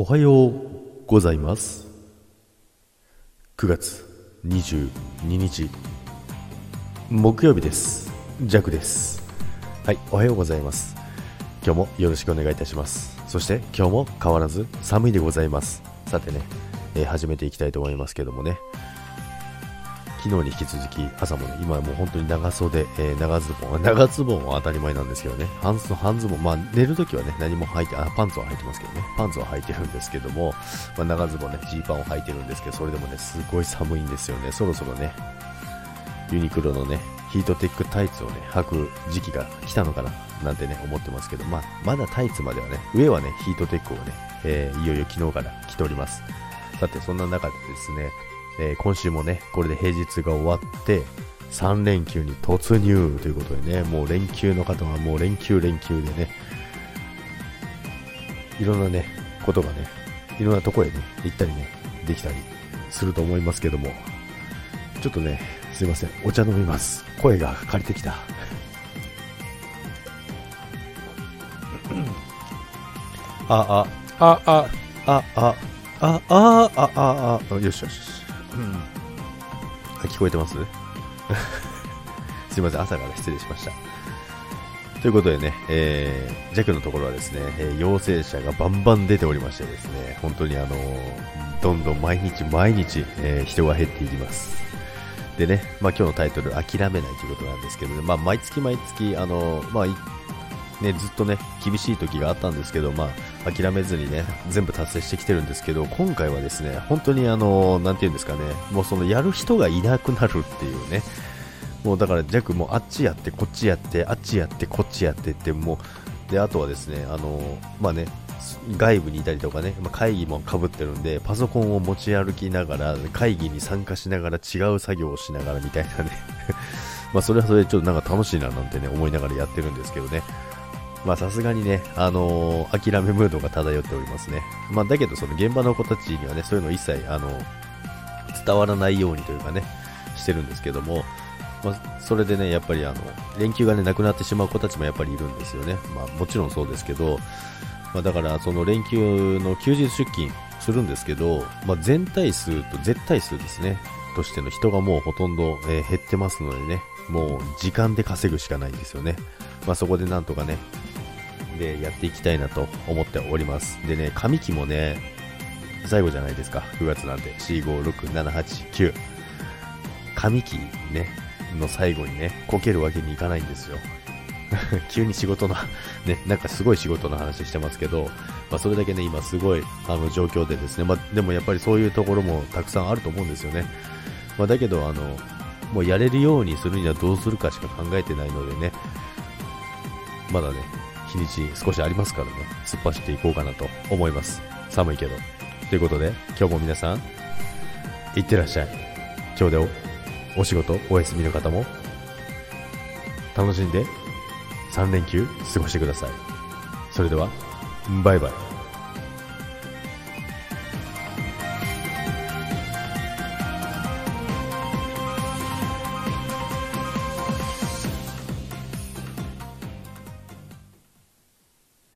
おはようございます。9月22日木曜日です。ジャクです。はいおはようございます。今日もよろしくお願いいたします。そして今日も変わらず寒いでございます。さてね、えー始めていきたいと思いますけどもね。昨日に引き続き朝もね今はもう本当に長袖、えー長ズボン 長ズボンは当たり前なんですけどね。半ズ半ズボンまあ寝るときはね何も履いてあパンツは履いてますけどね。パンツは履いてるんですけども、まあ、長ズボンねジーパンを履いてるんですけどそれでもねすごい寒いんですよね。そろそろねユニクロのねヒートテックタイツをね履く時期が来たのかななんてね思ってますけどまあまだタイツまではね上はねヒートテックをね、えーいよいよ昨日から着ております。さてそんな中でですねえー今週もね、これで平日が終わって、3連休に突入ということでね、もう連休の方はもう連休連休でね、いろんなね、ことがね、いろんなとこへね、行ったりね、できたりすると思いますけども、ちょっとね、すいません、お茶飲みます。声が枯れてきた。あ、あ、あ、あ、あ、あ、あ、あ、あ、あ、あ、よしよしよし。うん。あ聞こえてます？すいません、朝から失礼しました。ということでね、えー、ジャックのところはですね、えー陽性者がバンバン出ておりましてですね、本当にあのーどんどん毎日毎日、えー人が減っていきます。でね、まあ今日のタイトル、諦めないということなんですけどね、まあ毎月毎月、あのーまあね、ずっとね、厳しい時があったんですけど、まあ、諦めずにね、全部達成してきてるんですけど、今回はですね、本当にあの、なんて言うんですかね、もうそのやる人がいなくなるっていうね、もうだから、ジャックもあっちやって、こっちやって、あっちやって、こっちやってって、もう、で、あとはですね、あの、まあね、外部にいたりとかね、まあ、会議もかぶってるんで、パソコンを持ち歩きながら、会議に参加しながら違う作業をしながらみたいなね、まあそれはそれでちょっとなんか楽しいななんてね、思いながらやってるんですけどね、まあさすがにね、あのー諦めムードが漂っておりますね。まあだけどその現場の子たちにはね、そういうの一切、あの伝わらないようにというかね、してるんですけども、まあそれでね、やっぱりあの、連休がね、なくなってしまう子たちもやっぱりいるんですよね。まあもちろんそうですけど、まあだからその連休の休日出勤するんですけど、まあ全体数と絶対数ですね、としての人がもうほとんど、えー減ってますのでね、もう時間で稼ぐしかないんですよね。まあそこでなんとかね、でやっていきたいなと思っております。でね、上期もね、最後じゃないですか。9月なんで。4、5、6、7、8、9。上期ね、の最後にね、こけるわけにいかないんですよ。急に仕事の、ね、なんかすごい仕事の話してますけど、まあそれだけね、今すごい、あの、状況でですね、まあでもやっぱりそういうところもたくさんあると思うんですよね。まあだけど、あの、もうやれるようにするにはどうするかしか考えてないのでね、まだね、日にち少しありますからね、突っ走っていこうかなと思います。寒いけど。ということで、今日も皆さん、いってらっしゃい。今日でおお仕事、お休みの方も、楽しんで3連休過ごしてください。それでは、バイバイ。